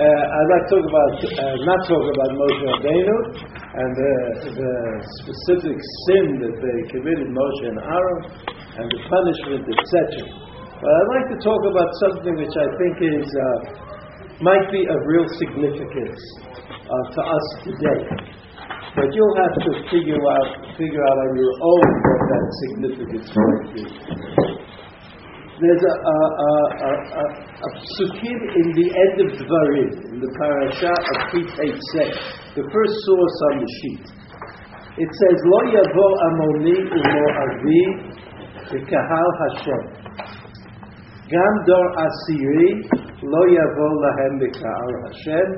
I'd like to talk about, uh, not talk about Moshe Rabbeinu and the, the specific sin that they committed, Moshe and Aaron, and the punishment, etc. But I'd like to talk about something which I think is uh, might be of real significance uh, to us today. But you'll have to figure out figure out on your own what that significance might be there's a, a, a, a, a psukim in the end of Dvarim, in the parasha of Pitei the first source on the sheet. It says, Lo yavo amoni umo avi v'kahal Hashem. Gam dor asiri lo yavo lahem v'kahal Hashem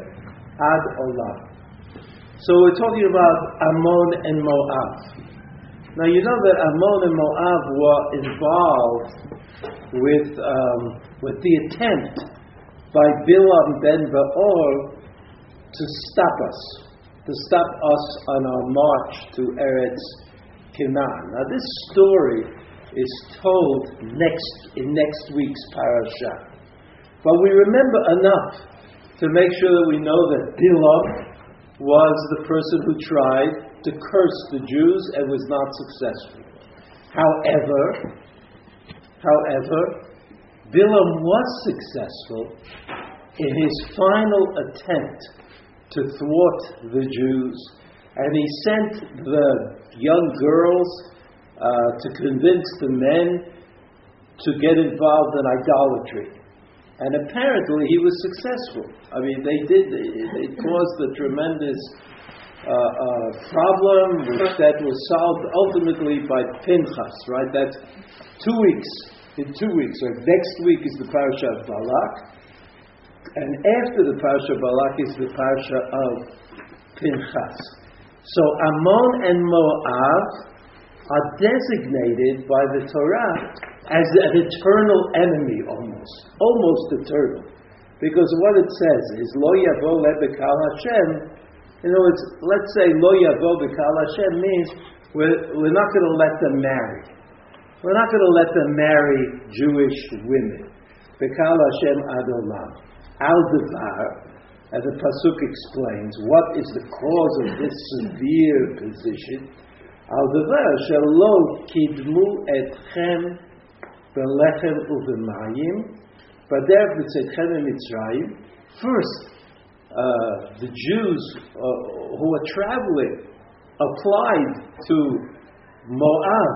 ad olam. So we're talking about Ammon and Moab. Now you know that Ammon and Moab were involved with, um, with the attempt by Bilam ben Baor to stop us, to stop us on our march to Eretz Canaan. Now, this story is told next in next week's parasha, but we remember enough to make sure that we know that Bilam was the person who tried to curse the Jews and was not successful. However, However, Bilam was successful in his final attempt to thwart the Jews, and he sent the young girls uh, to convince the men to get involved in idolatry. And apparently he was successful. I mean, they did, it caused a tremendous uh, problem, which that was solved ultimately by Pinchas, right? That's two weeks in two weeks. So next week is the parasha of Balak, and after the parasha of Balak is the parasha of Pinchas. So Ammon and Moab are designated by the Torah as an eternal enemy, almost, almost eternal, because what it says is Lo Yavo Lebekal Hashem. In other words, let's say Lo Yavo Bekal Hashem means we're, we're not going to let them marry. We're not going to let them marry Jewish women. Bekal Hashem Adolam. Al Devar, as the Pasuk explains, what is the cause of this severe position? Al Devar, Shalo Kidmu Etchem Belechem Uvemayim, but there B'Tzetchem Mitzrayim, first, uh, the Jews uh, who were traveling applied to Moab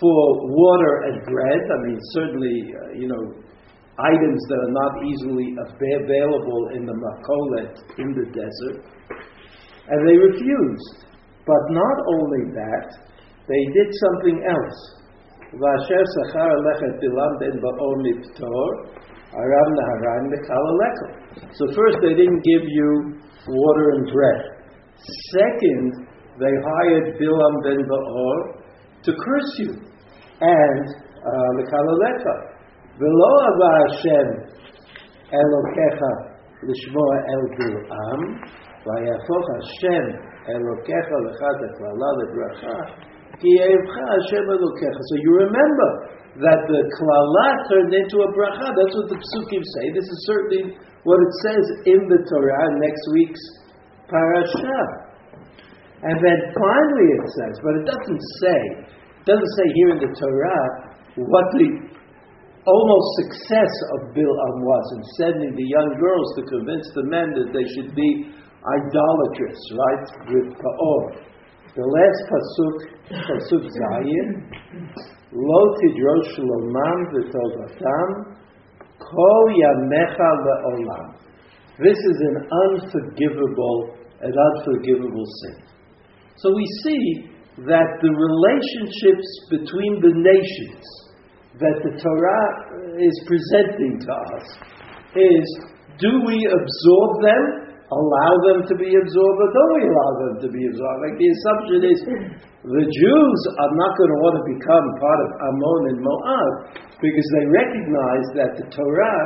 for water and bread. I mean, certainly, uh, you know, items that are not easily available in the Makolet in the desert. And they refused. But not only that, they did something else. Aram naharan So first they didn't give you water and bread. Second, they hired Bilam ben Ba'or to curse you. And Lekalalecha. Uh, Velo ava Hashem Elokecha Lishmoa El Bil'am Vayafoch Hashem Elokecha Lechad Eklala Lebracha Ki Hashem Elokecha. So you remember that the klala turned into a bracha. That's what the psukim say. This is certainly what it says in the Torah next week's parasha. And then finally it says, but it doesn't say, it doesn't say here in the Torah what the almost success of Bil'am was in sending the young girls to convince the men that they should be idolatrous, right, with Pa'or. The last pasuk, pasuk Zayin, Lo tidrosh lomam v'tovatam, kol yamecha le'olam. This is an unforgivable, an unforgivable sin. So we see that the relationships between the nations that the Torah is presenting to us is do we absorb them, allow them to be absorbed, or don't we allow them to be absorbed? Like the assumption is the Jews are not going to want to become part of Ammon and Moab because they recognize that the Torah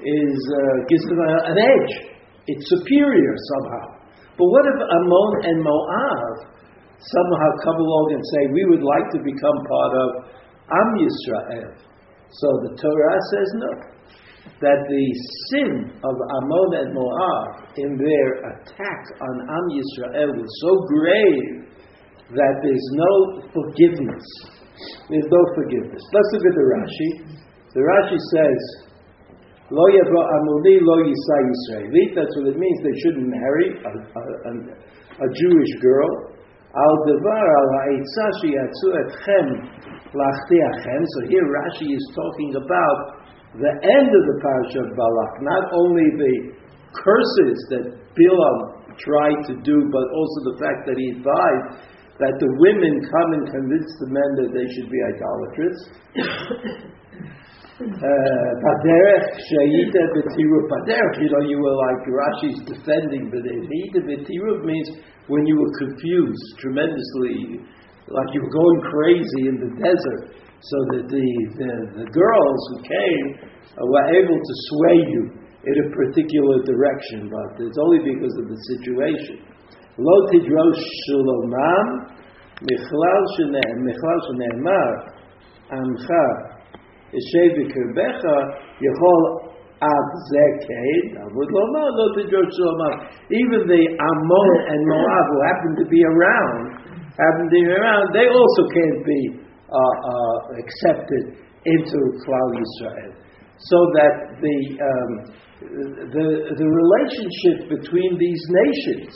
is, uh, gives them a, an edge. It's superior somehow. But what if Ammon and Moab somehow come along and say, we would like to become part of Am Yisrael? So the Torah says no. That the sin of Ammon and Moab in their attack on Am Yisrael was so grave that there's no forgiveness. There's no forgiveness. Let's look at the Rashi. The Rashi says, Lo yavo amuni lo yisa Yisraelit. That's what it means. They shouldn't marry a, a, a, a Jewish girl. Al devar al ha'itza sheyatzu etchem lachtiachem. So here Rashi is talking about the end of the parasha of Balak. Not only the curses that Bilam tried to do, but also the fact that he advised that the women come and convince the men that they should be idolatrous. Uh, Baderech Shayita B'tiruv. Baderech, you know, you were like Rashi's defending Baderech. Shayita B'tiruv means when you were confused tremendously, like you were going crazy in the desert, so that the, the, the girls who came uh, were able to sway you in a particular direction, but it's only because of the situation. Lo tidrosh shulomam michlal amcha yechol ad avud lo tidrosh shulomam even the Ammon and Moab who happened to be around happened to be around they also can't be accepted into Klal Yisrael. So that the, um, the, the relationship between these nations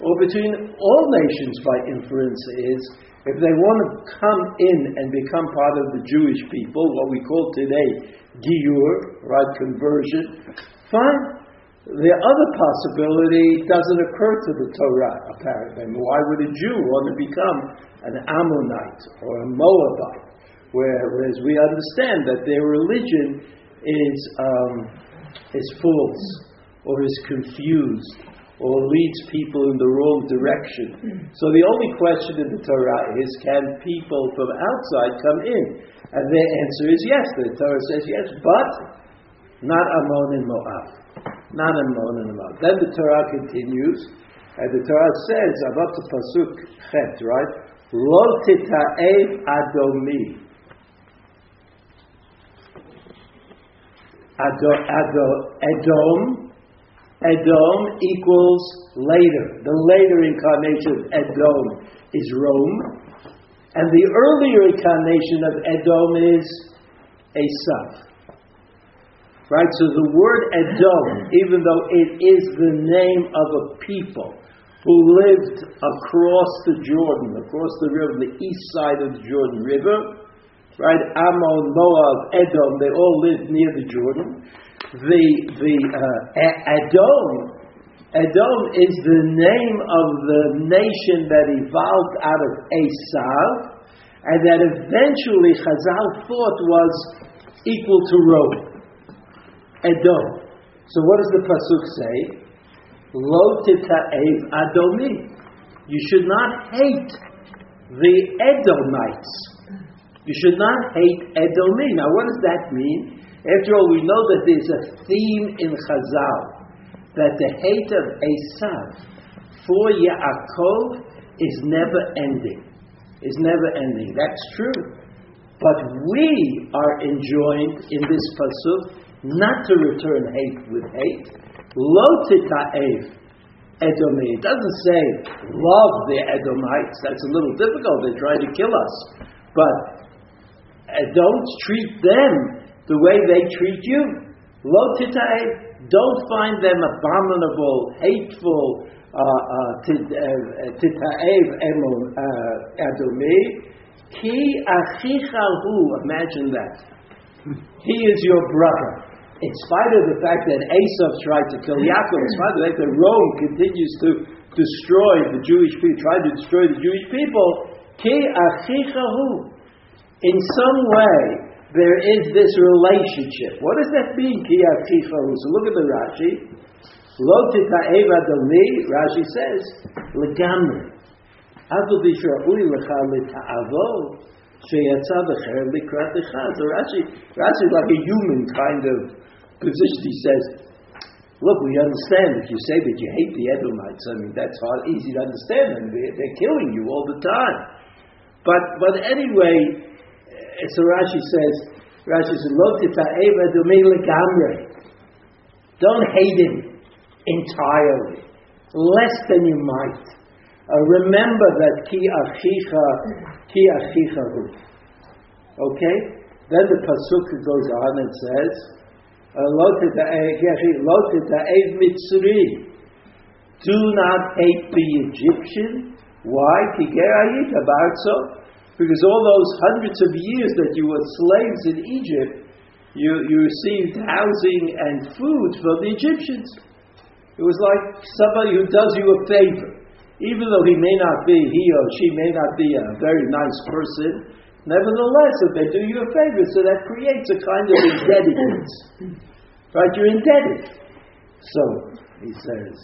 or between all nations by inference is if they want to come in and become part of the Jewish people, what we call today giyur, right, conversion, fine. The other possibility doesn't occur to the Torah, apparently. Why would a Jew want to become an Ammonite or a Moabite? Whereas we understand that their religion is, um, is false or is confused or leads people in the wrong direction. So the only question in the Torah is can people from outside come in? And their answer is yes. The Torah says yes, but not Ammon and Moab. Not Ammon and Moab. Then the Torah continues, and the Torah says, about the Pasuk Chet, right? Lo tita'ev adomi. Ado, ado, Edom Edom equals later. The later incarnation of Edom is Rome. And the earlier incarnation of Edom is Esav. Right? So the word Edom, even though it is the name of a people who lived across the Jordan, across the river, the east side of the Jordan River, right? Ammon, Moab, Edom, they all lived near the Jordan the the uh, Edom. Edom is the name of the nation that evolved out of Esav, and that eventually Chazal thought was equal to Rome. Edom. So what does the pasuk say? Lo tita'ev adomi. You should not hate the Edomites. You should not hate Edomi. Now, what does that mean? After all, we know that there's a theme in Chazal that the hate of Esav for Yaakov is never ending. Is never ending. That's true. But we are enjoined in this pasuk not to return hate with hate. Lo tita'ev Edomim. It doesn't say love the Edomites. That's a little difficult. They're trying to kill us. But uh, don't treat them the way they treat you. Lo tita'ev, don't find them abominable, hateful, uh, uh, tita'ev emon adomi. Ki achichahu, imagine that. He is your brother. In spite of the fact that Esav tried to kill Yaakov, in spite of the fact that Rome continues to destroy the Jewish people, tried to destroy the Jewish people, ki achichahu. In some way, there is this relationship. What does that mean, Kiyatifahu? So look at the Rashi. Lo tita'ev adoni, Rashi says, legamri. Sheyatza v'cher likrat So Rashi, Rashi is like a human kind of position. He says, look, we understand if you say that you hate the Edomites, I mean, that's hard, easy to understand, and they're, they're killing you all the time. But, but anyway, so Rashi says, Rashi says, Lo. Don't hate him entirely, less than you might. Uh, remember that ki achicha, ki. Okay? Then the pasuk goes on and says, Lo. Do not hate the Egyptian. Why? Because all those hundreds of years that you were slaves in Egypt, you, you received housing and food from the Egyptians. It was like somebody who does you a favor. Even though he may not be, he or she may not be a very nice person, nevertheless, if they do you a favor, so that creates a kind of indebtedness. right? You're indebted. So, he says,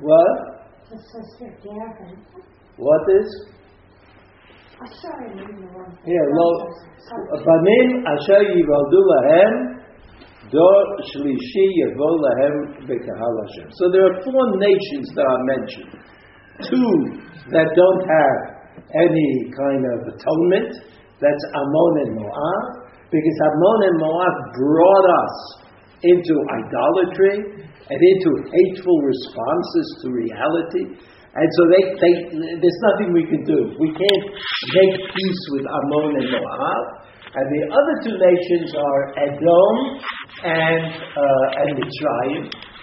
what? What is? Here, lo, banim asher yivaldu lahem, So there are four nations that are mentioned. Two that don't have any kind of atonement. That's Ammon and Moab, because Ammon and Moab brought us into idolatry and into hateful responses to reality. And so they, they, there's nothing we can do. We can't make peace with Ammon and Moab. And the other two nations are Edom and, uh, and Mitzrayim,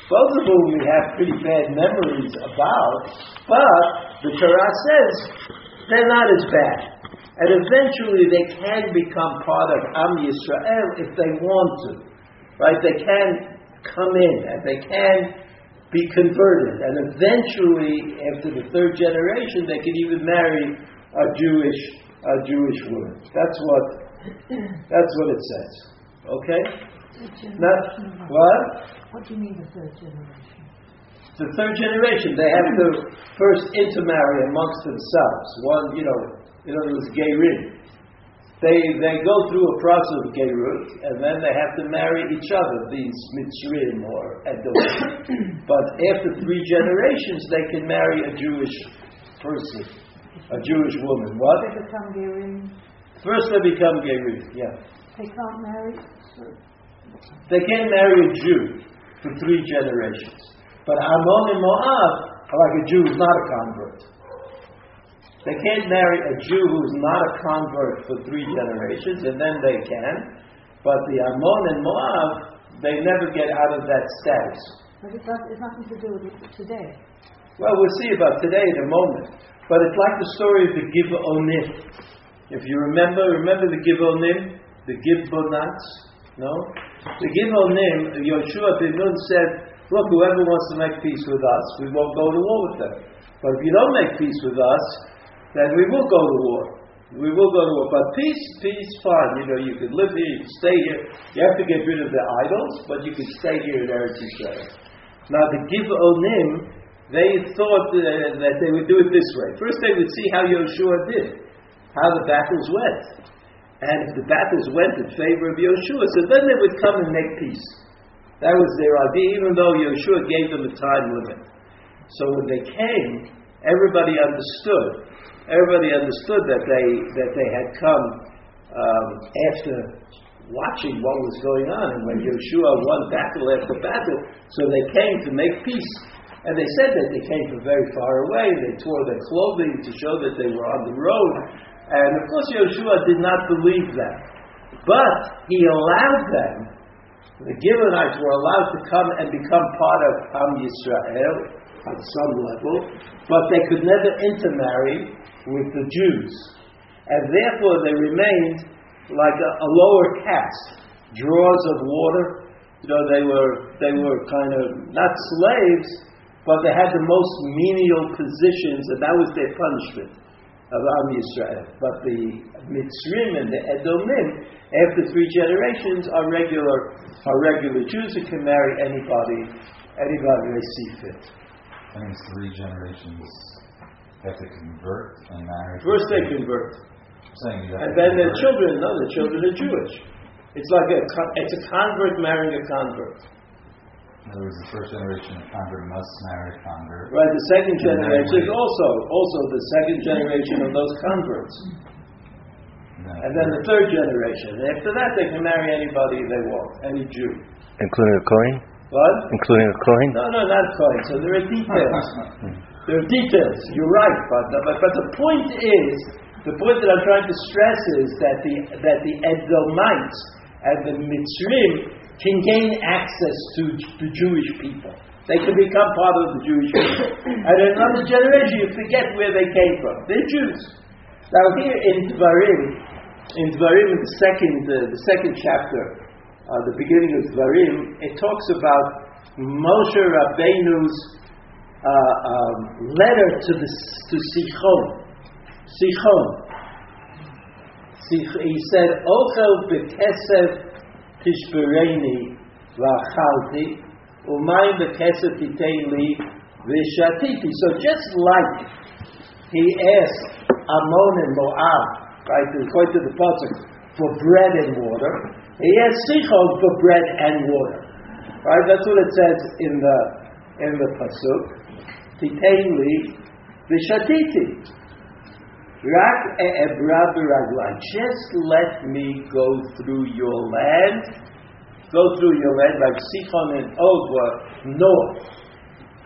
both of whom we have pretty bad memories about, but the Torah says they're not as bad. And eventually they can become part of Am Yisrael if they want to. Right? They can come in and they can be converted. And eventually, after the third generation, they can even marry a Jewish a Jewish woman. That's what that's what it says. Okay? Not what? What do you mean the third generation? The third generation, they have to first intermarry amongst themselves. One, you know, in other words, gay ring they, they go through a process of Gerut, and then they have to marry each other, these Mitzrim or Edom. but after three generations, they can marry a Jewish person, a Jewish woman. What? They become Gerim. First they become Gerim, yeah. They can't marry? They can't marry a Jew for three generations. But Ammon and Moab are like a Jew who's not a convert. They can't marry a Jew who's not a convert for three generations, and then they can. But the Ammon and Moab, they never get out of that status. But it does, it's nothing to do with it today. Well, we'll see about today in a moment. But it's like the story of the Gibeonim. If you remember, remember the Gibeonim? The Gibeonites? No? The Gibeonim, Yoshua ben Nun said, look, whoever wants to make peace with us, we won't go to war with them. But if you don't make peace with us, then we will go to war. We will go to war. But peace, peace, fine. You know, you could live here, you could stay here. You have to get rid of the idols, but you could stay here in Eretz Yisrael. Now, the Gibeonim, they thought uh, that they would do it this way. First, they would see how Yoshua did, how the battles went. And if the battles went in favor of Yoshua, so then they would come and make peace. That was their idea, even though Yoshua gave them a time limit. So when they came, everybody understood everybody understood that they that they had come um, after watching what was going on, and when Yeshua won battle after battle, so they came to make peace. And they said that they came from very far away. They tore their clothing to show that they were on the road. And of course, Yeshua did not believe that. But he allowed them, the Gibeonites were allowed to come and become part of Am Yisrael at some level, but they could never intermarry with the Jews. And therefore they remained like a, a lower caste, drawers of water. You know, they were, they were kind of not slaves, but they had the most menial positions, and that was their punishment Am Yisrael. But the Mitzrim and the Edomim, after three generations, are regular, are regular Jews who can marry anybody, anybody they see fit. I think it's three generations have to convert and marry. First they convert. and then their children, no, the children are Jewish. It's like a it's a convert marrying a convert. In other words, the first generation of convert must marry a convert. Right, the second generation is also also the second generation of those converts. And then the third generation. And after that, they can marry anybody they want, any Jew. Including a Kohen? What? Including a Kohen? No, no, not quite. So there are details. there are details. You're right, but, but but the point is, the point that I'm trying to stress is that the that the Edomites and the Mitzrim can gain access to the Jewish people. They can become part of the Jewish people. and in another generation, you forget where they came from. They're Jews. Now here in Dvarim, in Dvarim, in the second uh, the second chapter, uh, the beginning of Dvarim, it talks about Moshe Rabbeinu's uh, um, letter to the to Sichon. Sichon. Sich- He said, "Ochel bekesef tishbereni v'achalti, umayim bekesef titein li v'shatiti." So just like he asked Ammon and Moab, right, according to the pasuk, for bread and water, he asked Sichon for bread and water. Right? That's what it says in the in the pasuk. Titein li. Rak. Just let me go through your land. Go through your land like Sichon and Og were north.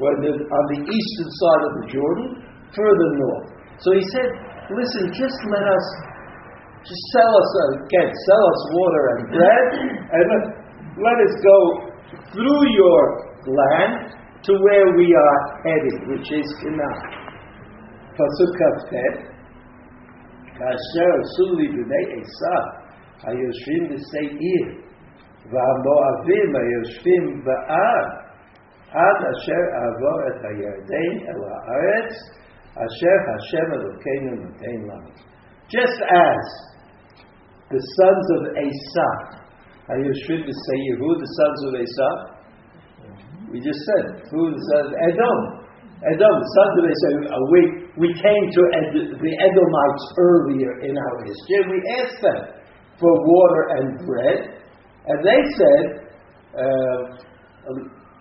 On the eastern side of the Jordan, further north. So he said, listen, just let us, just sell us, uh, again, sell us water and bread, and let, let us go through your land to where we are headed, which is Canaan. Pasuk. כאשר עשו לי בני עשיו היושבים בשעיר והמואבים היושבים בהר עד אשר אעבור את הירדן אל הארץ אשר השם אלוקינו נותן לנו. Just as the sons of Esau, היושבים בשעיר, who are the sons of Esau? We just said, who are the sons? Edom. Edom, the sons of Esau. Uh, we came to the Edomites earlier in our history, we asked them for water and bread, and they said,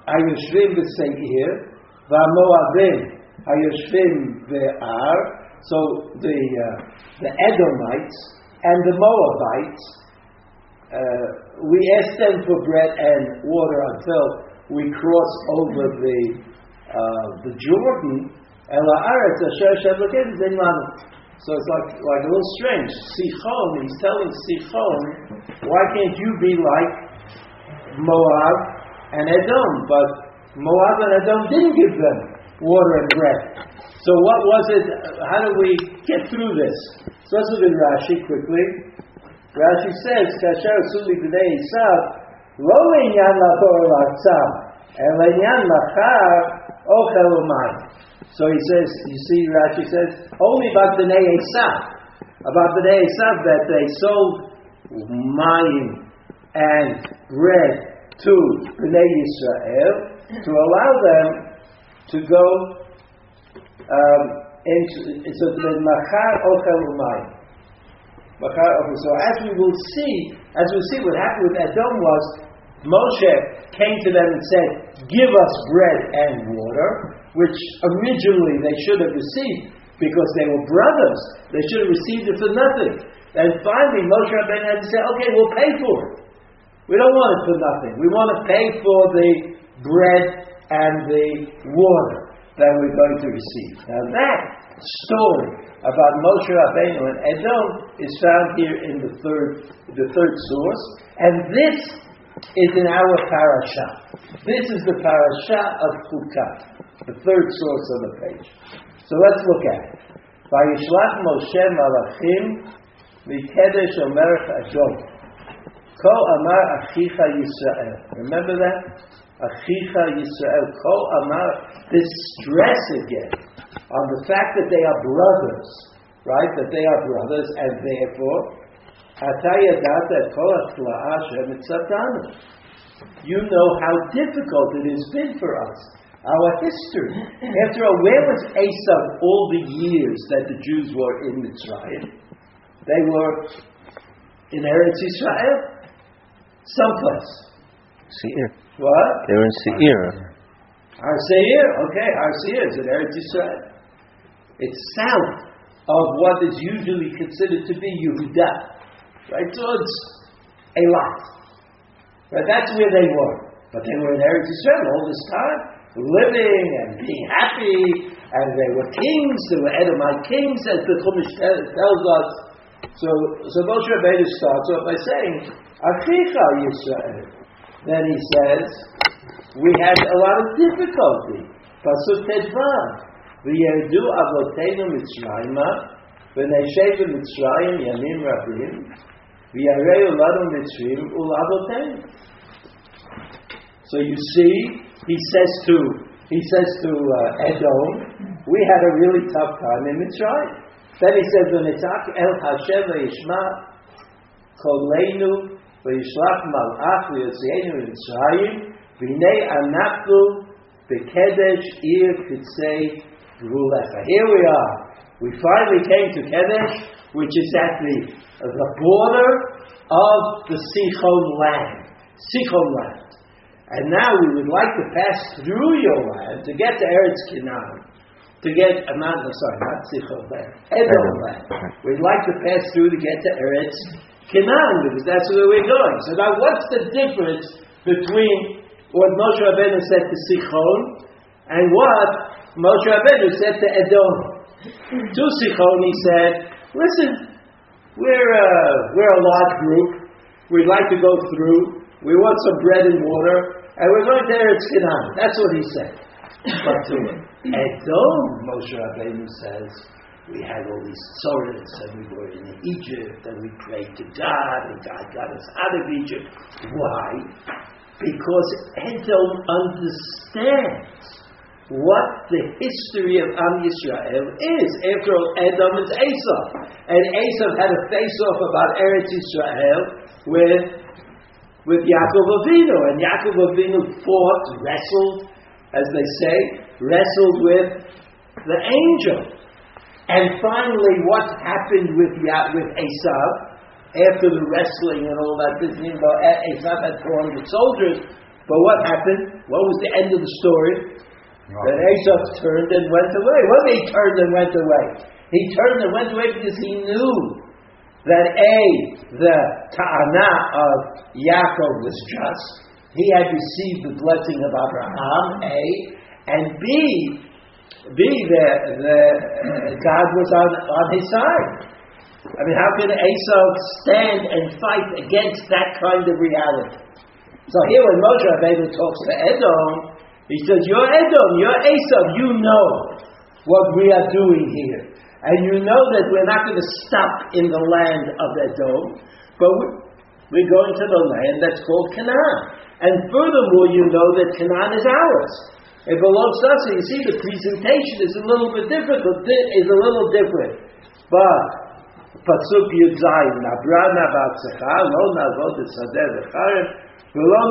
Ayushvim uh, um, v'seir, v'amoadim, Ayushvim ve'ar, so the, uh, the Edomites and the Moabites, uh, we asked them for bread and water until we crossed over the, uh, the Jordan, El Haaretz Asher Hashem Elokeinu Niten Lanu. So it's like, like a little strange. Sichon, he's telling Sichon, why can't you be like Moab and Edom? But Moab and Edom didn't give them water and bread. So what was it? How do we get through this? So let's look at Rashi quickly. Rashi says, "Kasher suli b'nei Esav, lo le'inyan la'tor la'tzam, el le'inyan lachar ochel u'mayim." So he says, you see, Rashi says, only about b'nei Esav, about b'nei Esav that they sold mayim and bread to b'nei Yisrael to allow them to go um, into so the machar ochel u'mayim. So as we will see, as we see, what happened with Edom was Moshe came to them and said, "Give us bread and water," which originally they should have received because they were brothers. They should have received it for nothing. And finally, Moshe Rabbeinu had to say, "Okay, we'll pay for it. We don't want it for nothing. We want to pay for the bread and the water that we're going to receive." Now that story about Moshe Rabbeinu and Edom is found here in the third, the third source, and this is in our parasha. This is the parasha of Chukat, the third source on the page. So let's look at it. Vayishlach Moshe Malachim Mikedesh Omerech Adom. Ko Amar Achicha Yisrael. Remember that? Achicha Yisrael. Ko Amar. This stress again on the fact that they are brothers, right? That they are brothers, and therefore. You know how difficult it has been for us our history. After all, where was Esau all the years that the Jews were in Mitzrayim? They were in Eretz Israel, someplace. Seir. What? They're in Seir. Our Seir, okay, our Seir is in Eretz Israel. It's south of what is usually considered to be Yehuda. Right? So it's a lot. Right? That's where they were. But they were in Eretz Yisrael all this time, living and being happy, and they were kings, they were Edomite kings, as the Chumash tells us. So, so Moshe Rabbeinu starts off by saying, Achicha Yisrael. Then he says, we had a lot of difficulty. Pasuk Tedvan. V'yerdu avotenu Mitzrayma, v'neishev Mitzrayim yamim rabim, v'yareu lanu Mitzrim ulavotenu. So you see, he says to he says to uh, Edom, we had a really tough time in Mitzrayim. Then he says, "V'nitzak el Hashem v'yishma koleinu v'yishlach malach v'yotzienu Mitzrayim v'nei anachnu b'kedesh ir kitzei gvulecha." Here we are. We finally came to Kedesh, which is at the the border of the Sichon land. Sichon land. And now we would like to pass through your land to get to Eretz Canaan. To get, uh, not, no, sorry, not Sichon land, Edom Edom. land. We'd like to pass through to get to Eretz Canaan because that's where we're going. So now what's the difference between what Moshe Rabbeinu said to Sichon and what Moshe Rabbeinu said to Edom? To Sichon he said, listen, we're, uh, we're a large group. We'd like to go through. We want some bread and water. And we're going to Eretz Canaan. That's what he said. But to Edom, Moshe Rabbeinu says, we had all these tzoras and we were in Egypt and we prayed to God and God got us out of Egypt. Why? Because Edom understands what the history of Am Yisrael is. After all, Edom is Esau. And Esau had a face-off about Eretz Yisrael with, with Yaakov Avinu. And Yaakov Avinu fought, wrestled, as they say, wrestled with the angel. And finally, what happened with, Ya- with Esau after the wrestling and all that business? You know, uh, Esau had 400 soldiers. But what happened? What was the end of the story? That Esau turned and went away. What do he turned and went away? He turned and went away because he knew that A, the ta'ana of Yaakov was just. He had received the blessing of Abraham, A, and B, B, the, the, God was on, on his side. I mean, how could Esau stand and fight against that kind of reality? So here when Moshe Rabbeinu talks to Edom, he says, You're Edom, you're Esau, you know what we are doing here. And you know that we're not going to stop in the land of Edom, but we're going to the land that's called Canaan. And furthermore, you know that Canaan is ours. It belongs to us. So you see, the presentation is a little bit different. Is a little different, but pasuk yudzayin nabrana ba'atzecha lo navod et sadeh v'charem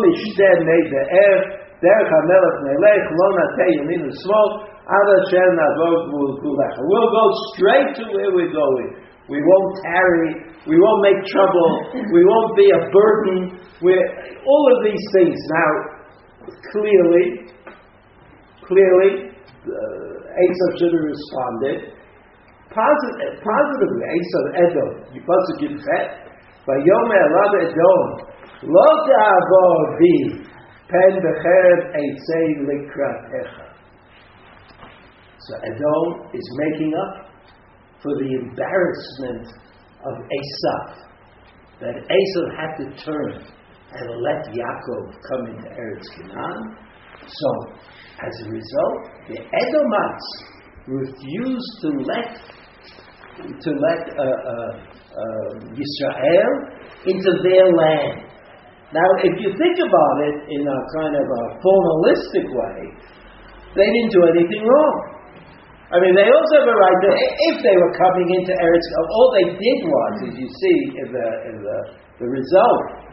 mishdeh mei de'er derech hamelech nelech lo nateh yamin u'smol We'll go straight to where we're going. We won't tarry. We won't make trouble. We won't be a burden. We're, all of these things. Now, clearly, clearly, uh, Esav should have responded. Positive, positively, Esav Edom, you must have given that. But Yomer Rav Edom, Lo Ta'avor Pen Becher Eitzei Likratecha. So Edom is making up for the embarrassment of Esav, that Esav had to turn and let Yaakov come into Eretz Canaan. So, as a result, the Edomites refused to let to let uh, uh, uh, Yisrael into their land. Now, if you think about it in a kind of a formalistic way, they didn't do anything wrong. I mean, they also have a right that if they were coming into Eretz, all they did was, as you see in the, in the, the result,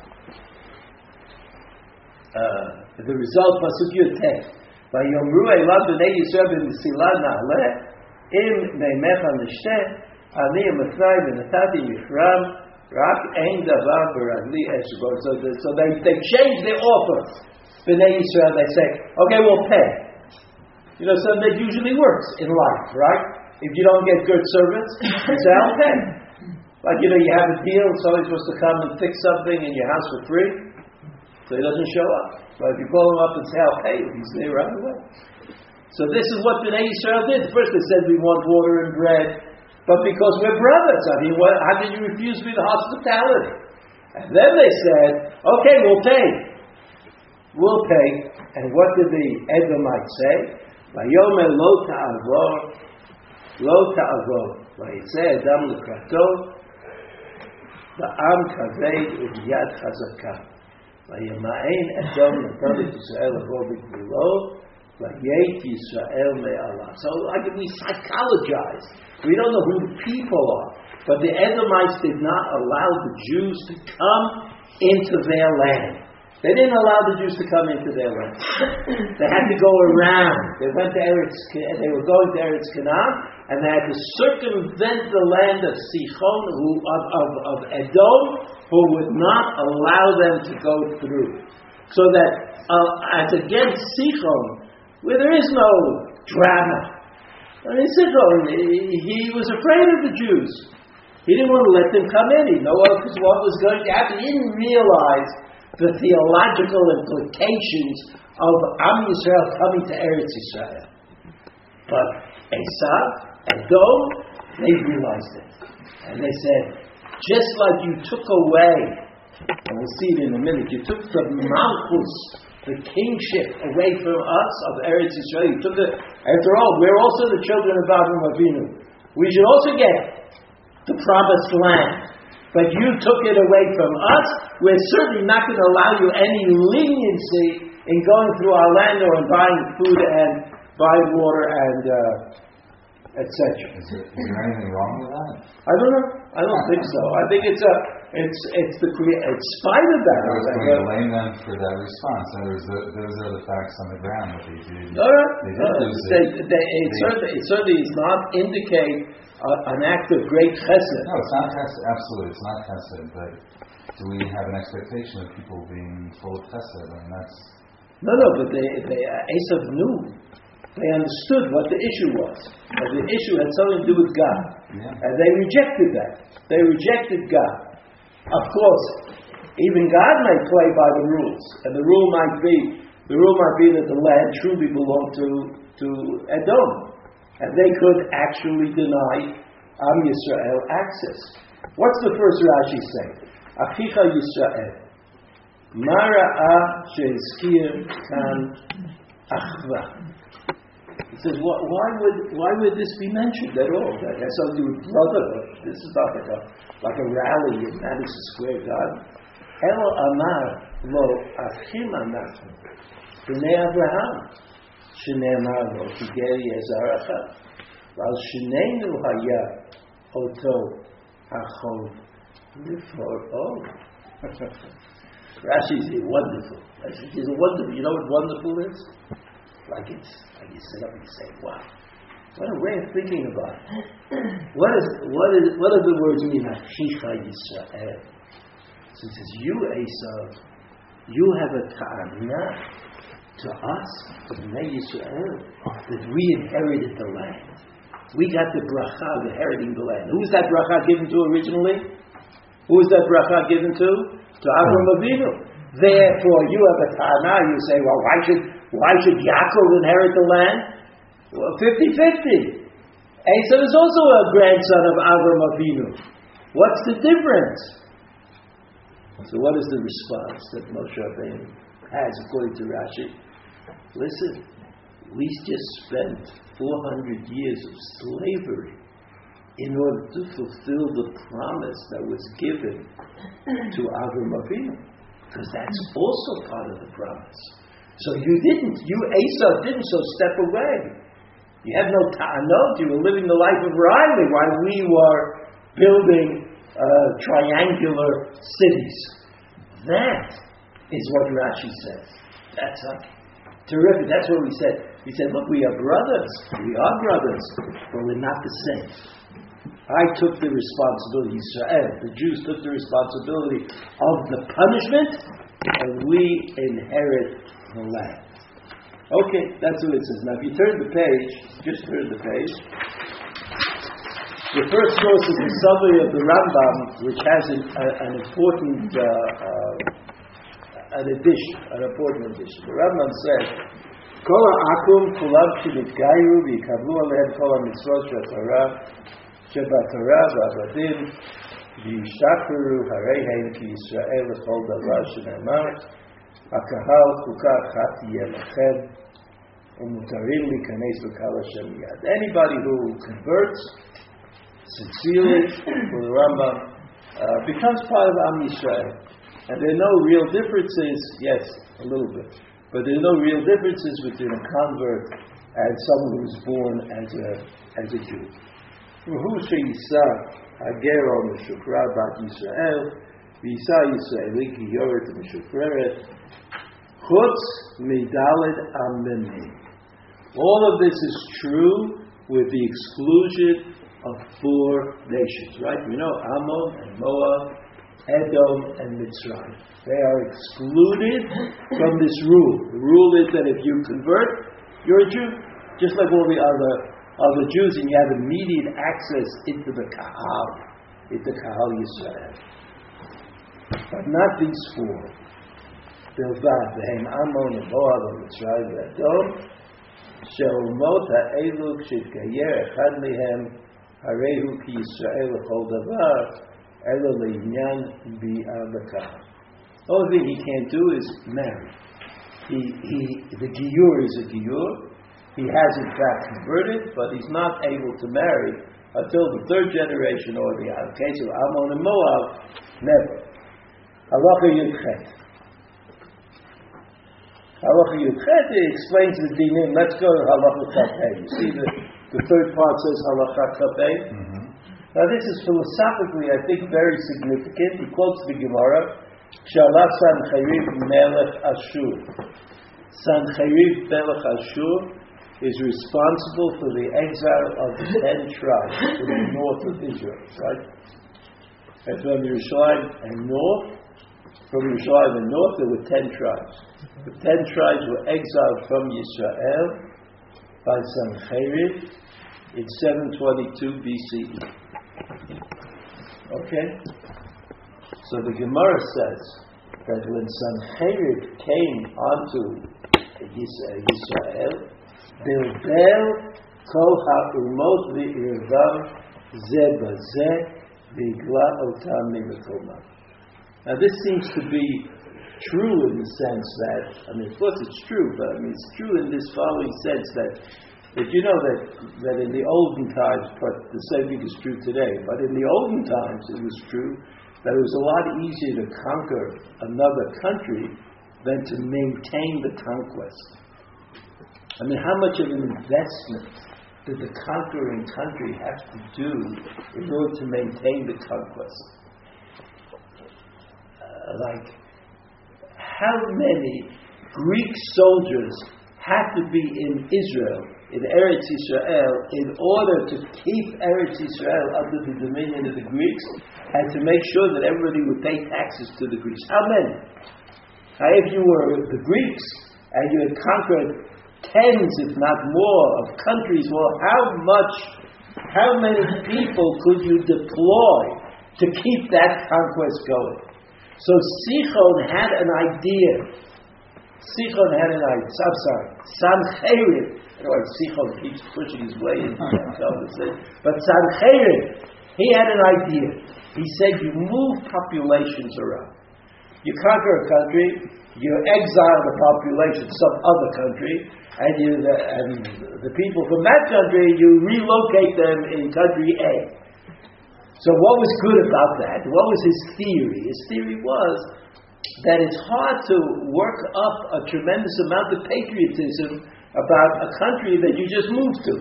uh, the result, Pasuk Yoteh, by Yomru Elam B'nei Yisrael Silah Na'aleh, Im Ani Rak Ein Davar B'Radli So they, they change their offers. B'nei Yisrael, they say, okay, we'll pay. You know, so that usually works in life, right? If you don't get good service, you say, okay. Like, you know, you have a deal, somebody's supposed to come and fix something in your house for free, so he doesn't show up. But if you call him up and say, oh, I'll pay you, he's there right away. So this is what Bnei Israel did. First they said, we want water and bread, but because we're brothers, I mean, what, how did you refuse me the hospitality? And then they said, okay, we'll pay. We'll pay. And what did the Edomites say? Lo ta'avor. Vayitzeh Adam lekrato, Ba'am kaved u'yad chazakah. Vayamain Edom natan et Yisrael avor b'gvulo, Vayet Yisrael me'alah. So like we psychologize. We don't know who the people are. But the Edomites did not allow the Jews to come into their land. They didn't allow the Jews to come into their land. they had to go around. They went to Eretz, they were going to Eretz Canaan, and they had to circumvent the land of Sichon, who, of, of, of Edom, who would not allow them to go through. So that, uh, as against Sichon, where there is no drama. I mean, Sichon, he, he was afraid of the Jews. He didn't want to let them come in. He knew what was going to happen. He didn't realize the theological implications of Am Yisrael coming to Eretz Yisrael. But Esav and Dom, they realized it. And they said, just like you took away, and we'll see it in a minute, you took the Malchus, the kingship, away from us of Eretz Yisrael. You took it, after all, we're also the children of Abraham Avinu. We should also get the promised land. But you took it away from us. We're certainly not going to allow you any leniency in going through our land or in buying food and buying water and uh, etc. Is, there- is there anything wrong with that? I don't know. I don't think so. I think it's a it's it's the crea- in spite of that. I was going to blame them for that response. In other words, tho- those are the facts on the ground that they did. No, no, They no. lose They, it. they, it, They- certainly, it certainly does not indicate an act of great chesed. No, it's not chesed. Absolutely, it's not chesed. But do we have an expectation of people being full of chesed? I mean, that's No, no, but they, they, uh, Esav knew. They understood what the issue was. That the issue had something to do with God. yeah. And they rejected that. They rejected God. Of course, even God may play by the rules. And the rule might be, the rule might be that the land truly belonged to, to Edom. And they could actually deny Am Yisrael access. What's the first Rashi say? Achicha Yisrael. Mara'a she'ezkir kan achva. He says, why, why would why would this be mentioned at all? That has something to do with brotherhood. This is not like a like a rally in Madison Square Garden. Elo amar lo achim anachnu b'nei Abraham שנאמר לו, כי גר יעזרך, ועל שנינו היה אותו החוב לפרעה. Rashi is wonderful. Rashi is wonderful. You know what wonderful is? Like it's like you sit up and you say, "Wow, what a way of thinking about it." What is what is what do the words mean? Achicha Yisrael. So he says, "You Esav, you have a ta'ana To us, to Bnei Yisrael, that we inherited the land. We got the bracha of inheriting the land. Who was that bracha given to originally? Who was that bracha given to? To Avram Avinu. Therefore, you have a ta'ana. You say, well, why should why should Yaakov inherit the land? Well, 50-50. Esau is also a grandson of Avram Avinu. What's the difference? So, what is the response that Moshe Rabbeinu has according to Rashi? Listen, we just spent 400 years of slavery in order to fulfill the promise that was given to Avram Avinu, because that's also part of the promise. So you didn't, you Esau didn't, so step away. You had no ta'anot, you were living the life of Riley while we were building uh, triangular cities. That is what Rashi says. That's uh, terrific. That's what we said. We said, look, we are brothers. We are brothers, but we're not the same. I took the responsibility, Israel, the Jews took the responsibility of the punishment, and we inherit the land. Okay, that's what it says. Now, if you turn the page, just turn the page. the first source is the summary of the Rambam, which has an, a, an important uh, uh, an addition, an important addition. The Rambam says, "Kol ha'akum kulam shenitgayu v'yikablu alehem kol ha'mitzvot she'atorah she'batorah v'avadim v'yishachru hareihem ki Yisrael l'chol davar she'nemar הקהל חוקה אחת תהיה לכם ומותרים להיכנס לקהל השם מיד. Anybody who converts sincerely for the Rambam uh, becomes part of Am Yisrael. And there are no real differences, yes, a little bit, but there are no real differences between a convert and someone who's born as a, as a Jew. Ruhusha Yisa Meshukra Bat Yisrael Yisa Yisraeli Ki Yoret Meshukreret Chutz All of this is true with the exclusion of four nations, right? We know Amon and Moab Edom and Mitzrayim. They are excluded from this rule. The rule is that if you convert, you're a Jew, just like all the other other Jews, and you have immediate access into the Kahal, into Kahal Yisrael. But not these four. בלבד, והם עמון ומואב ומצרים ואדום, שאומות האלו כשהתגייר אחד מהם, הרי הוא כישראל לכל דבר, אלא לעניין ביאה בכך. All thing he can't do is marry. He, he, the giur is a giur. He has in fact converted, but he's not able to marry until the third generation or the case of Ammon and Moab, never. Halacha Yudchet. Halacha Yudchet explains the dinim. Let's go to Halacha Chapei. You see the, the third part says Halacha Chapei. Now this is philosophically, I think, very significant. He quotes the Gemara, Shalach Sancheriv Melech Ashur. Sancheriv Melech Ashur is responsible for the exile of the ten tribes to the north of Israel, right? And from Yerushalayim and north, from Yerushalayim and north, there were ten tribes. The ten tribes were exiled from Israel by Sancheriv in 722 BCE. Okay? So the Gemara says that when Sancheriv came onto Yisrael, Bilbel kol ha'umot v'irvam ze v'igla otam mimakomah. Now this seems to be true in the sense that, I mean, of course it's true, but I mean it's true in this following sense that, that you know that, that in the olden times, but the same thing is true today, but in the olden times it was true that it was a lot easier to conquer another country than to maintain the conquest. I mean, how much of an investment did the conquering country have to do in order to maintain the conquest? Uh, like, how many Greek soldiers had to be in Israel, in Eretz Israel, in order to keep Eretz Israel under the dominion of the Greeks and to make sure that everybody would pay taxes to the Greeks? How many? Now, if you were the Greeks and you had conquered tens, if not more, of countries, well, how much, how many people could you deploy to keep that conquest going? So Sichon had an idea. Sichon had an idea. I'm sorry. Sancheriv. Anyway, Sichon keeps pushing his way into conversation. But Sancheriv, he had an idea. He said, you move populations around. You conquer a country, you exile the population, to some other country, and, you, and the people from that country, you relocate them in country A. So what was good about that? What was his theory? His theory was that it's hard to work up a tremendous amount of patriotism about a country that you just moved to.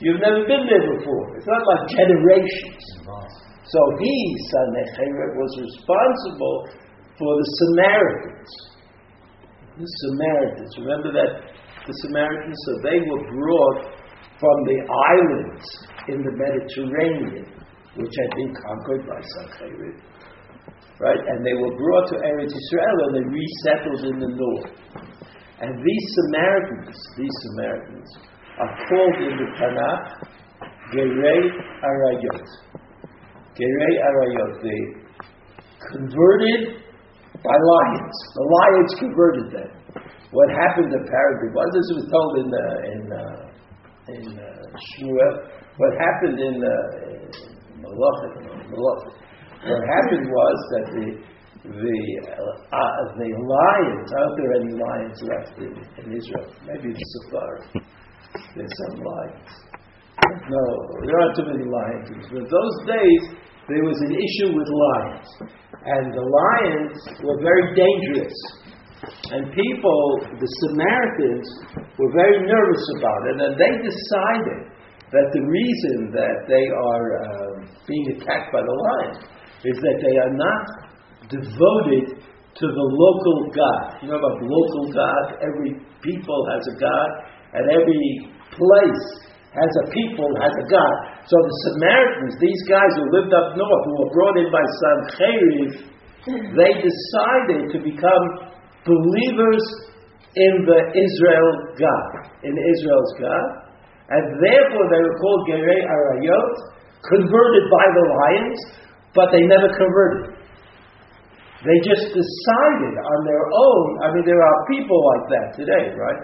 You've never been there before. It's not like generations. So he, Sancheriv, was responsible for the Samaritans. The Samaritans. Remember that the Samaritans? So they were brought from the islands in the Mediterranean which had been conquered by Sancheriv. Right? And they were brought to Eretz Israel and they resettled in the north. And these Samaritans, these Samaritans, are called in the Tanakh Gerei Arayot. Gerei Arayot, the converted by lions. The lions converted them. What happened apparently was this was told in uh, in uh, in uh, Shmuel. What happened in uh, Malachim. What happened was that the the uh, uh, the lions. Aren't there any lions left in, in Israel? Maybe the safari. There's some lions. No, there aren't too many lions. But those days there was an issue with lions, and the lions were very dangerous. And people, the Samaritans, were very nervous about it, and they decided that the reason that they are uh, being attacked by the lions is that they are not devoted to the local God. You know about local God? Every people has a God, and every place has a people, has a God. So the Samaritans, these guys who lived up north, who were brought in by Sancheriv, they decided to become believers in the Israel God, in Israel's God, and therefore they were called Gerei Arayot, converted by the lions, but they never converted. They just decided on their own. I mean, there are people like that today, right?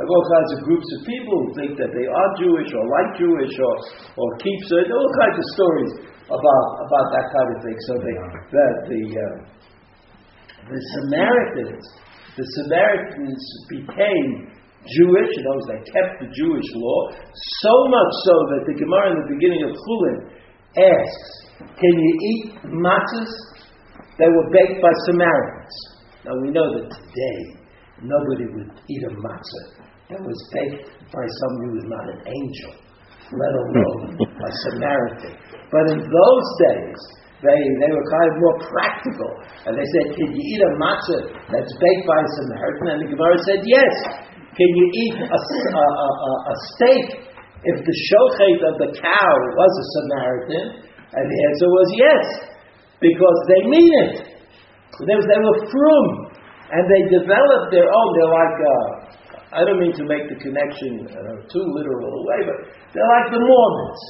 Like all kinds of groups of people who think that they are Jewish or like Jewish or, or keep certain, all kinds of stories about, about that kind of thing. So they, that the, uh, the Samaritans, the Samaritans became Jewish, in other words, they kept the Jewish law, so much so that the Gemara in the beginning of Chulin asks, can you eat matzahs that were baked by Samaritans? Now we know that today nobody would eat a matzah that was baked by someone who was not an angel, let alone a Samaritan. But in those days, they, they were kind of more practical. And they said, Can you eat a matzah that's baked by a Samaritan? And the Gemara said, Yes. Can you eat a, a, a, a steak if the shochet of the cow was a Samaritan? And the answer was yes, because they mean it. They, they were frum, and they developed their own. They're like, uh, I don't mean to make the connection uh, too literal way, but they're like the Mormons.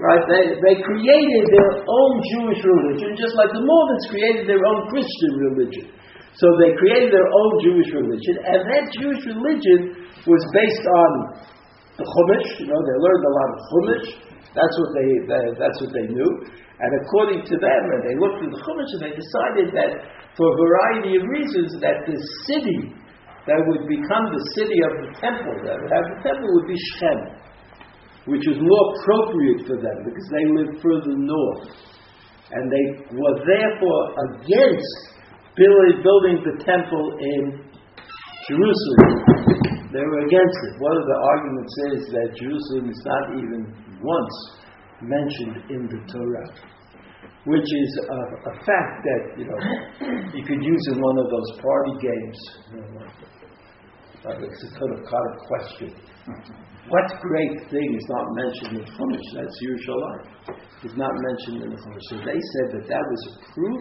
Right? They, they created their own Jewish religion, just like the Mormons created their own Christian religion. So they created their own Jewish religion, and that Jewish religion was based on the Chumash. You know, they learned a lot of Chumash. That's what they, they that's what they knew. And according to them, and they looked at the Chumash, and they decided that for a variety of reasons, that the city that would become the city of the temple, that would have the temple, would be Shechem, which was more appropriate for them because they lived further north. And they were therefore against building the temple in Jerusalem. They were against it. One of the arguments is that Jerusalem is not even once mentioned in the Torah, which is a, a fact that you know you could use in one of those party games. You know, it's a kind of, kind of question. What great thing is not mentioned in Chumash? That's Yerushalayim. It's not mentioned in the Chumash. So they said that that was a proof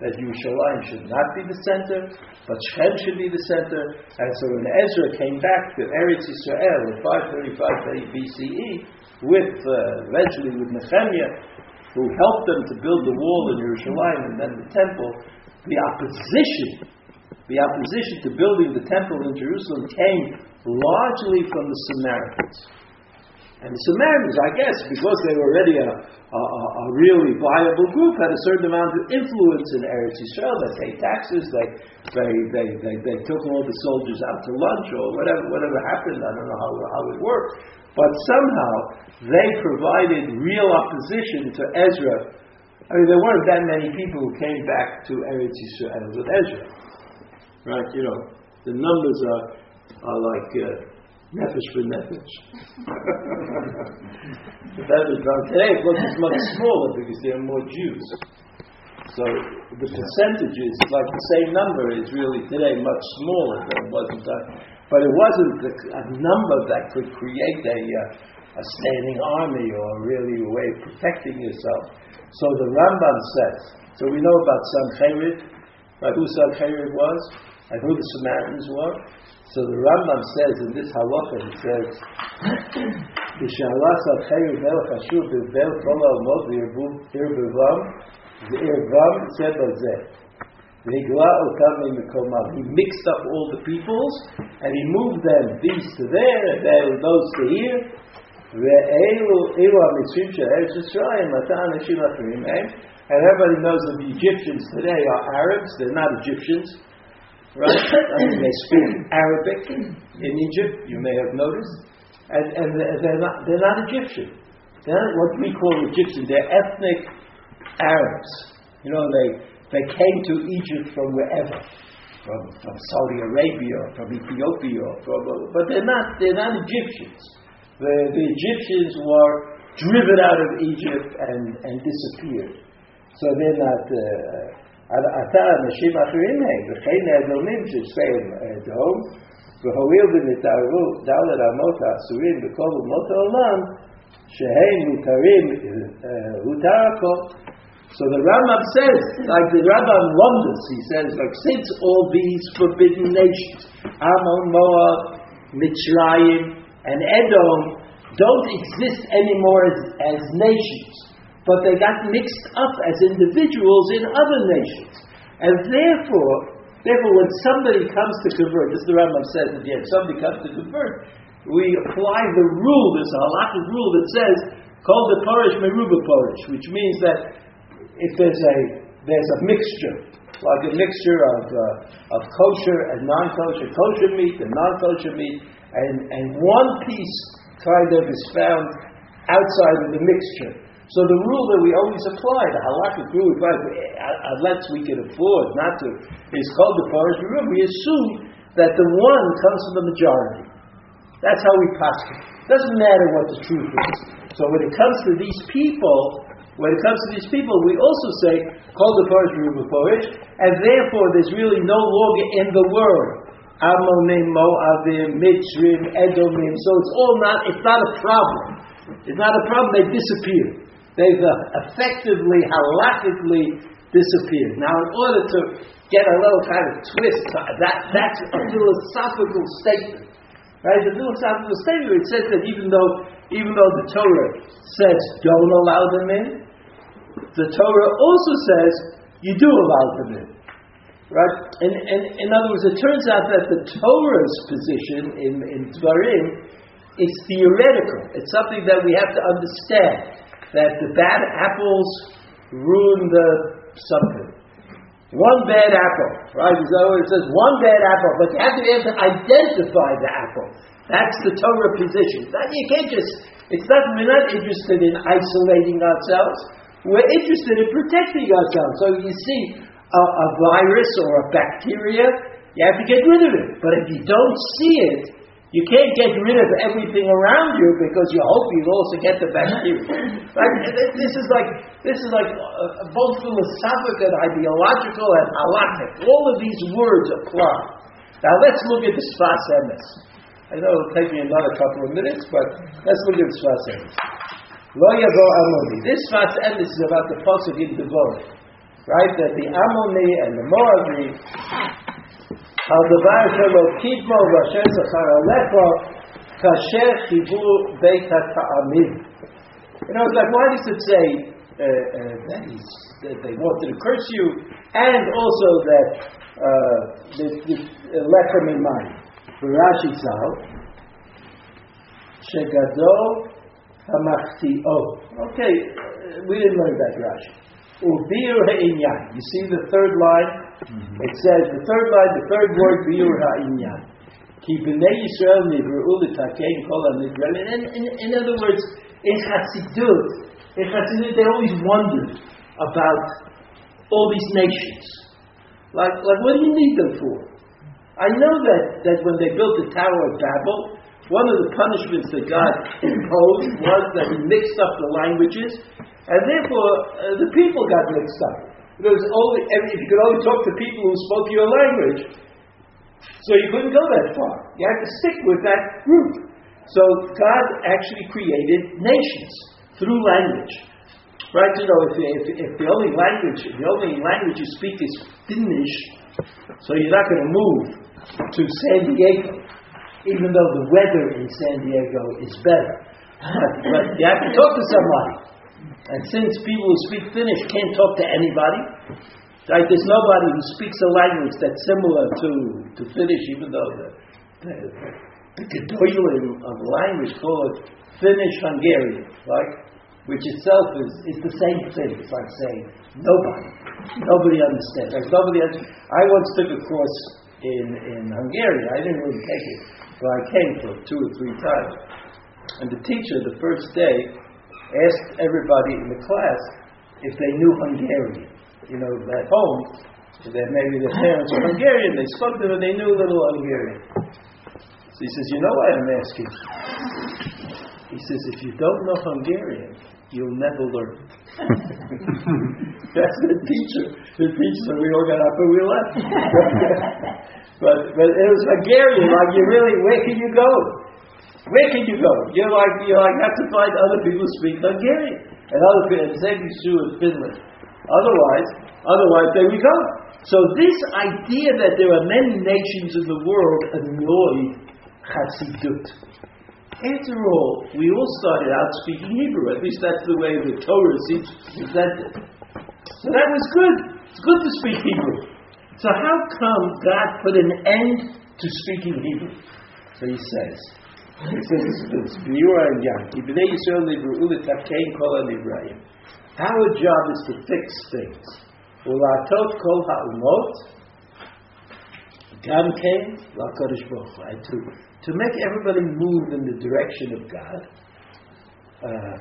that Yerushalayim should not be the center, but Shechem should be the center. And so when Ezra came back to Eretz Yisrael in 535 BCE, with uh, eventually with Nehemiah, who helped them to build the wall in Jerusalem and then the temple, the opposition, the opposition to building the temple in Jerusalem came largely from the Samaritans. And the Samaritans, I guess, because they were already a, a, a really viable group, had a certain amount of influence in Eretz Yisrael. They paid taxes, they, they, they, they, they took all the soldiers out to lunch, or whatever, whatever happened. I don't know how, how it worked. But somehow they provided real opposition to Ezra. I mean, there weren't that many people who came back to Eretz Yisrael with Ezra. Right? You know, the numbers are, are like uh, nefesh for nefesh. the nefesh from today, course, is much smaller because there are more Jews. So the percentages, like the same number, is really today much smaller than it was in time. But it wasn't the, a number that could create a, uh, a standing army or really a way of protecting yourself. So the Rambam says, so we know about Sancheriv, right, who Sancheriv was, and who the Samaritans were. So the Rambam says in this halacha, he says, said he mixed up all the peoples and he moved them these to there and there those to here. And everybody knows that the Egyptians today are Arabs, they're not Egyptians. Right? I mean, they speak Arabic mm. in Egypt, you may have noticed. And, and they're, not, they're not Egyptian. They're not what we call Egyptian, they're ethnic Arabs. You know, they they came to Egypt from wherever. From, from Saudi Arabia, or from Ethiopia, or from, but they're not, they're not Egyptians. The, the Egyptians were driven out of Egypt and, and disappeared. So they're not. אתה אנשים אחרים הם, וכן האדומים ששפם האדום, והואיל ונתערבו דלת אמות האסורים בכל אומות העולם, שהם מותרים, הותר הכל. so the Rambam says, like the Rambam wonders, he says, like since all these forbidden nations, Ammon, Moab, Mitzrayim, and Edom, don't exist anymore as, as nations, but they got mixed up as individuals in other nations. And therefore, therefore when somebody comes to convert, is the Rambam says at the end, somebody comes to convert, we apply the rule, this halakhic rule that says, called the parish meruba parish, which means that if there's a there's a mixture, like a mixture of uh, of kosher and non-kosher, kosher meat and non-kosher meat, and and one piece kind of is found outside of the mixture. So the rule that we always apply, the halakhic rule, we unless we can afford not to, is called the parish rule. We assume that the one comes from the majority. That's how we pass it. Doesn't matter what the truth is. So when it comes to these people, when it comes to these people, we also say, call the parish rule parish, and therefore there's really no longer in the world. Ammonim, Moavim, Mitzrim, Edomim. So it's all not, it's not a problem. It's not a problem, they disappear. They've uh, effectively, halakhically disappeared. Now, in order to get a little kind of twist, that, that's a philosophical statement. Right? The philosophical statement it says that even though even though the Torah says don't allow them in, the Torah also says you do allow them in. Right? And, and in other words, it turns out that the Torah's position in, in Dvarim is theoretical. It's something that we have to understand. That the bad apples ruin the something. One bad apple, right? So it says one bad apple, but you have to be able to identify the apple. That's the Torah position. That you can't just. It's not. We're not interested in isolating ourselves. We're interested in protecting ourselves. So you see a, a virus or a bacteria, you have to get rid of it. But if you don't see it, you can't get rid of everything around you because you hope you'll also get the bacteria. Right? This is like this is like uh, both philosophical and ideological and halakhic. All of these words apply. Now let's look at the Sfas I know it'll take me another couple of minutes, but let's look at the Sfas. Lo Yago Amoni. This is about the Pasuk in Devorah. Right? That the Amoni and the Moabi are the Ba'ashelo Zachar Alecho Kasher Beit like, why does it say uh, uh, that, that they wanted to curse you and also that uh, the, Lechem in mind? For Zal, Shegadol Hamachti'o. Okay, we didn't learn that Rashi. Biur ha'inyan. You see the third line? Mm-hmm. It says, the third line, the third word, Biur ha'inyan. Ki b'nei Yisrael nivru'u l'takein kol ha'nidrel. In, in, in other words, in Chassidut, in Chassidut, they always wondered about all these nations. Like, like, what do you need them for? I know that, that when they built the Tower of Babel, one of the punishments that God imposed was that He mixed up the languages, and therefore uh, the people got mixed up. Because only if you could only talk to people who spoke your language, so you couldn't go that far. You had to stick with that group. So God actually created nations through language. Right? You know, if, if, if the only language, the only language you speak is Finnish, so you're not going to move to San Diego, even though the weather in San Diego is better. but, you have to talk to somebody. And since people who speak Finnish can't talk to anybody, right? There's nobody who speaks a language that's similar to, to Finnish, even though the the, the of language call it Finnish Hungarian, right? Which itself is, is the same thing. It's like saying nobody. Nobody understands. Like nobody under- I once took a course in, in Hungarian. I didn't really take it, but I came for two or three times. And the teacher, the first day, asked everybody in the class if they knew Hungarian. You know, at home, that maybe their parents were Hungarian, they spoke to them and they knew a little Hungarian. So he says, You know why I'm asking? He says, If you don't know Hungarian, you'll never learn. That's the teacher. The teacher, we all got up and we left. but, but it was Hungarian, like you really, where can you go? Where can you go? You're like you like have to find other people who speak Hungarian and other people. And same is true in Finland. Otherwise, otherwise there we go. So this idea that there are many nations in the world annoyed Chassidut. After all, we all started out speaking Hebrew. At least that's the way the Torah seems presented. So that was good. It's good to speak Hebrew. So how come God put an end to speaking Hebrew? So he says, he says this. Our job is to fix things. And to, to make everybody move in the direction of God. Uh.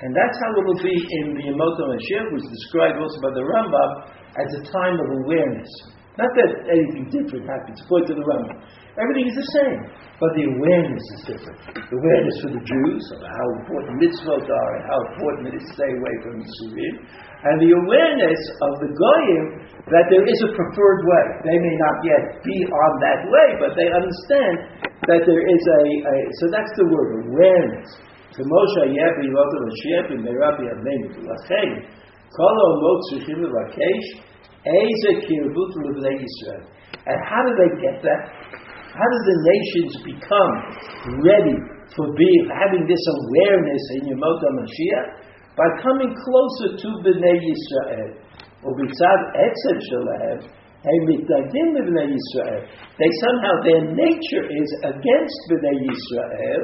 And that's how it will be in the Yemot HaMashiach, which is described also by the Rambam as a time of awareness. Not that anything different happens, according to the Rambam. Everything is the same, but the awareness is different. The awareness for the Jews of how important mitzvot are and how important it is to stay away from Yisurim, and the awareness of the Goyim that there is a preferred way. They may not yet be on that way, but they understand that there is a, a so that's the word, awareness. כמו שהיה בימות המשיח במהרה בימינו, ולכן כל האומות צריכים לבקש איזה קרבות לבני ישראל. And how do they get that? How do the nations become ready for being, having this awareness in Yemot HaMashiach? By coming closer to Bnei Yisrael. ובצד עצם שלהם, הם מתנגדים לבני ישראל. They somehow, their nature is against Bnei Yisrael.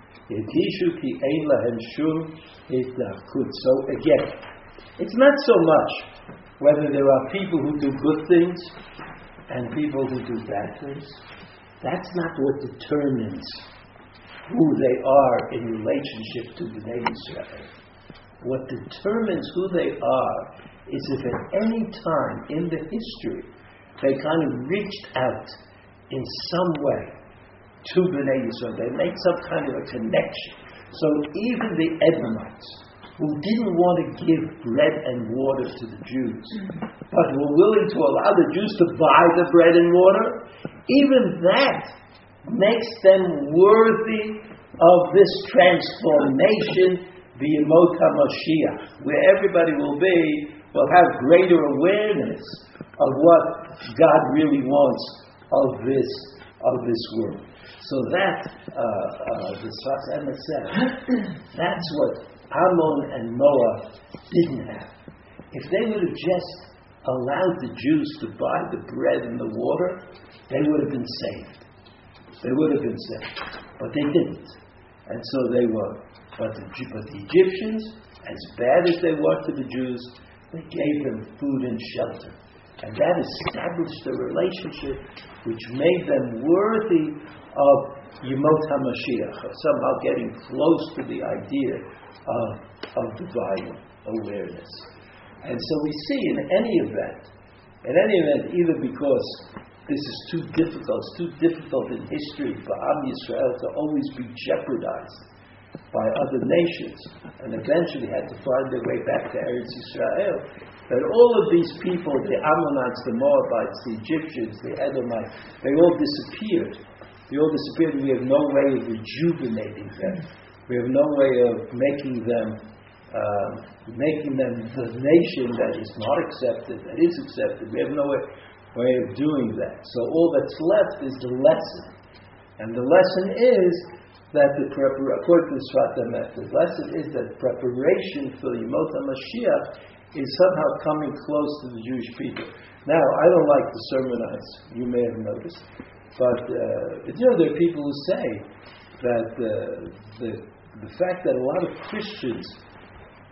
So again, it's not so much whether there are people who do good things and people who do bad things. That's not what determines who they are in relationship to the name What determines who they are is if at any time in the history they kind of reached out in some way to Bnei Yisrael. They make some kind of a connection. So even the Edomites, who didn't want to give bread and water to the Jews, but were willing to allow the Jews to buy the bread and water, even that makes them worthy of this transformation, the Yemot HaMashiach, where everybody will be, will have greater awareness of what God really wants of this, of this world. So that, uh, uh, the Sfas said, that's what Ammon and Moab didn't have. If they would have just allowed the Jews to buy the bread and the water, they would have been saved. They would have been saved. But they didn't. And so they were. But the, but the Egyptians, as bad as they were to the Jews, they gave them food and shelter. And that established a relationship which made them worthy of Yemot HaMashiach, somehow getting close to the idea of, of divine awareness. And so we see in any event, in any event, either because this is too difficult. It's too difficult in history for Am Yisrael to always be jeopardized by other nations, and eventually had to find their way back to Eretz Yisrael. That all of these people, the Ammonites, the Moabites, the Egyptians, the Edomites, they all disappeared. They all disappeared, we have no way of rejuvenating them. We have no way of making them, uh, making them the nation that is not accepted, that is accepted. We have no way, way of doing that. So all that's left is the lesson. And the lesson is that the prepar- according to the Emet, the lesson is that preparation for Yemot HaMashiach is somehow coming close to the Jewish people. Now, I don't like to sermonize, you may have noticed, but, uh, you know, there are people who say that uh, the, the fact that a lot of Christians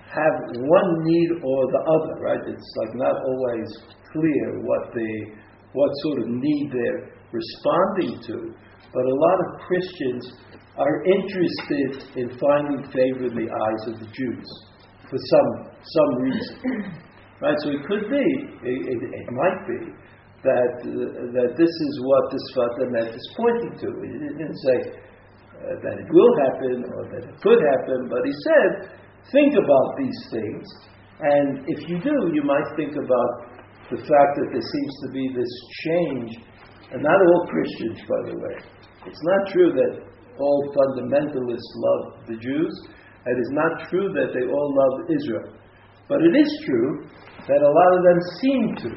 have one need or the other, right? It's like not always clear what they, what sort of need they're responding to. But a lot of Christians are interested in finding favor in the eyes of the Jews for some some reason, right? So it could be, it, it, it might be that uh, that this is what this Sfat Emet is pointing to. He didn't say uh, that it will happen or that it could happen, but he said, think about these things, and if you do, you might think about the fact that there seems to be this change, and not all Christians, by the way. It's not true that all fundamentalists love the Jews. It is not true that they all love Israel. But it is true that a lot of them seem to.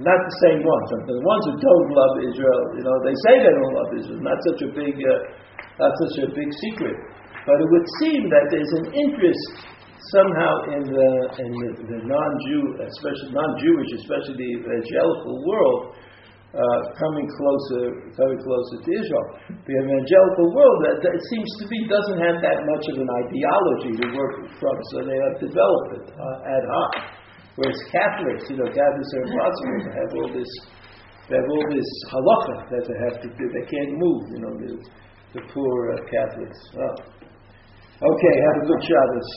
Not the same ones. The ones who don't love Israel, you know, they say they don't love Israel. Not such a big, uh, not such a big secret. But it would seem that there's an interest somehow in the in the, the non-Jew, especially non-Jewish, especially the evangelical world, uh, coming closer, coming closer to Israel. The evangelical world, that, that it seems to be, doesn't have that much of an ideology to work from, so they have developed it uh, ad hoc. Whereas Catholics, you know, Catholics are impossible to have all this, they have all this halacha that they have to do. They can't move, you know, the, the poor uh, Catholics. Oh. Okay, have a good Shabbos.